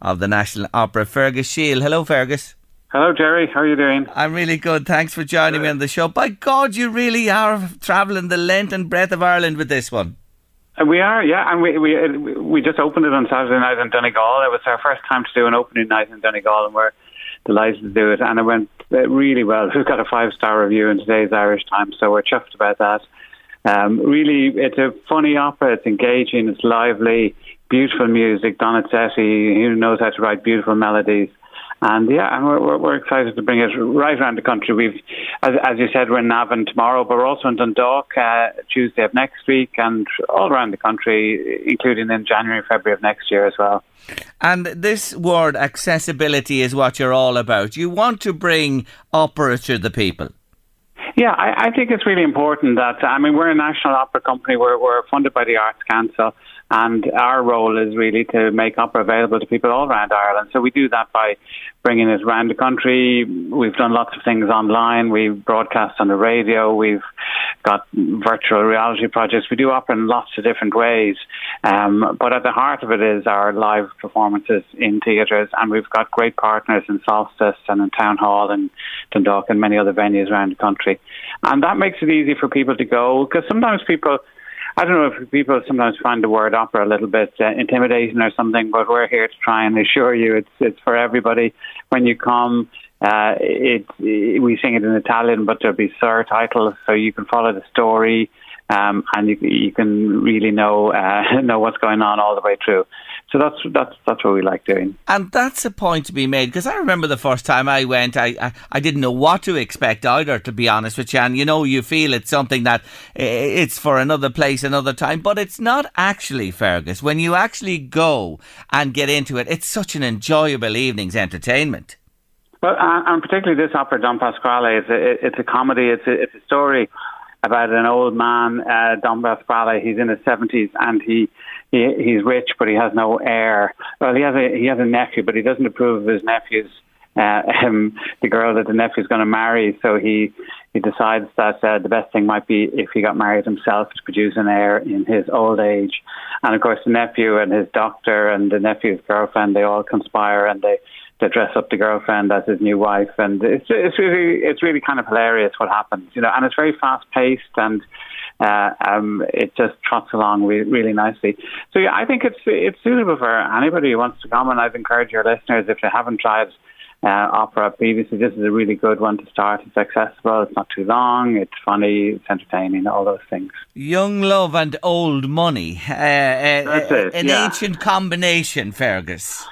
of the National Opera, Fergus Sheil. Hello, Fergus. Hello, Jerry. How are you doing? I'm really good. Thanks for joining me on the show. By God, you really are travelling the length and breadth of Ireland with this one. Uh, we are, yeah, and we we we just opened it on Saturday night in Donegal. It was our first time to do an opening night in Donegal, and we're delighted to do it. And it went uh, really well. We've got a five star review in today's Irish Times, so we're chuffed about that. Um, really, it's a funny opera. It's engaging. It's lively. Beautiful music. Donizetti, who knows how to write beautiful melodies. And yeah, and we're, we're excited to bring it right around the country. We've, as, as you said, we're in Navan tomorrow, but we're also in Dundalk uh, Tuesday of next week, and all around the country, including in January, February of next year as well. And this word accessibility is what you're all about. You want to bring opera to the people. Yeah, I, I think it's really important that I mean we're a national opera company. We're we're funded by the Arts Council, and our role is really to make opera available to people all around Ireland. So we do that by bringing it around the country. We've done lots of things online. We broadcast on the radio. We've got virtual reality projects. We do opera in lots of different ways. Um, but at the heart of it is our live performances in theatres. And we've got great partners in Solstice and in Town Hall and Dundalk and many other venues around the country. And that makes it easy for people to go because sometimes people I don't know if people sometimes find the word opera a little bit uh, intimidating or something, but we're here to try and assure you it's it's for everybody. When you come, uh, it, it we sing it in Italian, but there'll be surtitles so you can follow the story um, and you, you can really know uh, know what's going on all the way through. So that's that's that's what we like doing. And that's a point to be made because I remember the first time I went, I, I, I didn't know what to expect either. To be honest with you, and you know, you feel it's something that it's for another place, another time, but it's not actually Fergus. When you actually go and get into it, it's such an enjoyable evening's entertainment. Well, and particularly this opera, Don Pasquale, it's a, it's a comedy. It's a, it's a story about an old man, uh, Don Pasquale. He's in his seventies, and he he he's rich, but he has no heir. Well, he has a he has a nephew, but he doesn't approve of his nephew's uh, um, the girl that the nephew is going to marry. So he he decides that uh, the best thing might be if he got married himself to produce an heir in his old age. And of course, the nephew and his doctor and the nephew's girlfriend they all conspire and they they dress up the girlfriend as his new wife, and it's it's really it's really kind of hilarious what happens, you know, and it's very fast paced and. Uh, um, it just trots along re- really nicely. So yeah, I think it's it's suitable for anybody who wants to come, and I'd encourage your listeners if they haven't tried uh, opera previously. This is a really good one to start. It's accessible. It's not too long. It's funny. It's entertaining. All those things. Young love and old money. Uh, uh, it, an yeah. ancient combination, Fergus.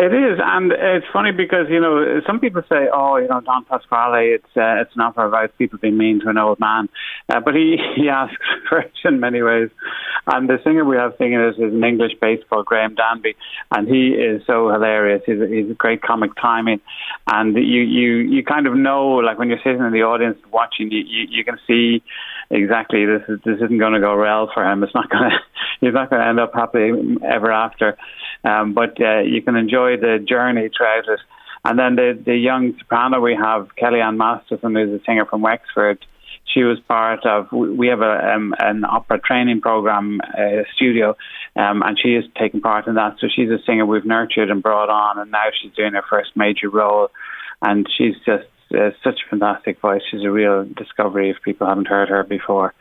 It is, and it's funny because you know some people say, "Oh, you know, Don Pasquale, it's uh, it's an opera about people being mean to an old man," uh, but he he asks for it in many ways. And the singer we have singing it is an English bass called Graeme Danby, and he is so hilarious. He's a, he's a great comic timing, and you you you kind of know, like when you're sitting in the audience watching, you you, you can see exactly this is this isn't going to go well for him. It's not going to he's not going to end up happy ever after. Um, but uh, you can enjoy the journey throughout it. And then the the young soprano we have, Kelli-Ann Masterson, who's a singer from Wexford. She was part of. We have a um, an opera training program uh, studio, um, and she is taking part in that. So she's a singer we've nurtured and brought on, and now she's doing her first major role, and she's just uh, such a fantastic voice. She's a real discovery if people haven't heard her before.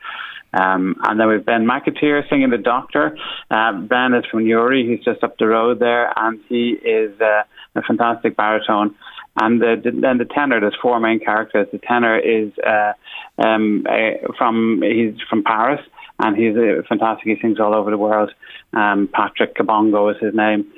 Um, and then we've Ben McAteer singing The Doctor. Um, ben is from Newry, he's just up the road there, and he is uh, a fantastic baritone. And the, the, then the tenor, there's four main characters. The tenor is uh, um, uh, from he's from Paris, and he's a, fantastic. He sings all over the world. Um, Patrick Kabongo is his name.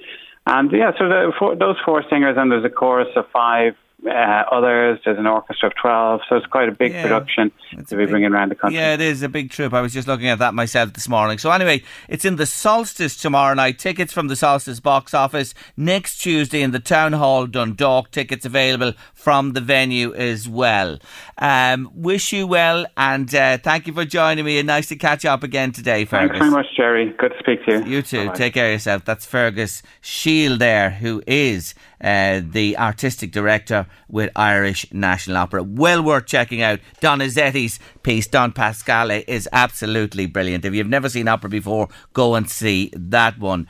And yeah, so the, four, those four singers, and there's a chorus of five uh, others. There's an orchestra of 12, so it's quite a big Yeah, production to be big- bringing around the country. Yeah, it is a big trip. I was just looking at that myself this morning. So anyway, it's in the Solstice tomorrow night. Tickets from the Solstice box office next Tuesday in the Town Hall Dundalk. Tickets available from the venue as well. Um, wish you well and uh, thank you for joining me. And nice to catch up again today, Fergus. Thanks very much, Jerry. Good to speak to you. You too. Bye-bye. Take care of yourself. That's Fergus Sheil there, who is uh, the artistic director with Irish National Opera. Well worth checking out. Donizetti's piece, Don Pasquale, is absolutely brilliant. If you've never seen opera before, go and see that one.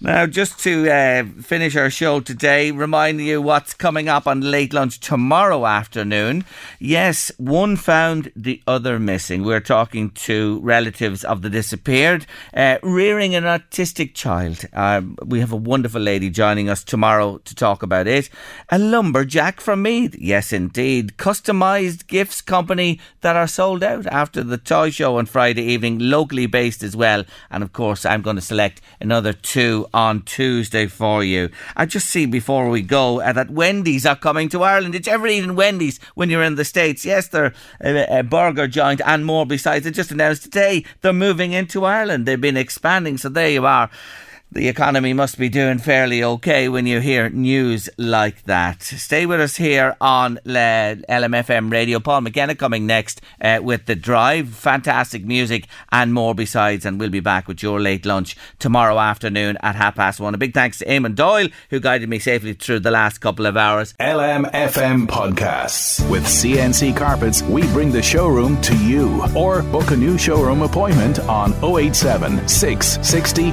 Now, just to uh, finish our show today, reminding you what's coming up on Late Lunch tomorrow afternoon. Yes, one found, the other missing. We're talking to relatives of the disappeared, uh, rearing an autistic child. Um, we have a wonderful lady joining us tomorrow to talk about it. A lumberjack from Meath. Yes, indeed. Customised gifts company that are sold out after the toy show on Friday evening, locally based as well. And of course, I'm going to select another two on Tuesday for you. I just see before we go uh, that Wendy's are coming to Ireland. Did you ever eat in Wendy's when you're in the States? Yes, they're a, a burger joint and more besides. They just announced today they're moving into Ireland. They've been expanding, so there you are. The economy must be doing fairly okay when you hear news like that. Stay with us here on LMFM Radio. Paul McKenna coming next uh, with The Drive. Fantastic music and more besides. And we'll be back with your late lunch tomorrow afternoon at half past one. A big thanks to Eamon Doyle, who guided me safely through the last couple of hours. LMFM podcasts. With CNC Carpets, we bring the showroom to you. Or book a new showroom appointment on 087 660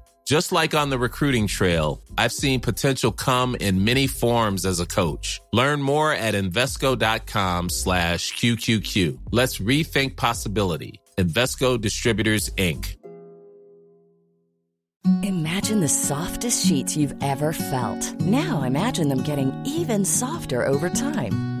Just like on the recruiting trail, I've seen potential come in many forms as a coach. Learn more at Invesco.com slash QQQ. Let's rethink possibility. Invesco Distributors, Inc. Imagine the softest sheets you've ever felt. Now imagine them getting even softer over time.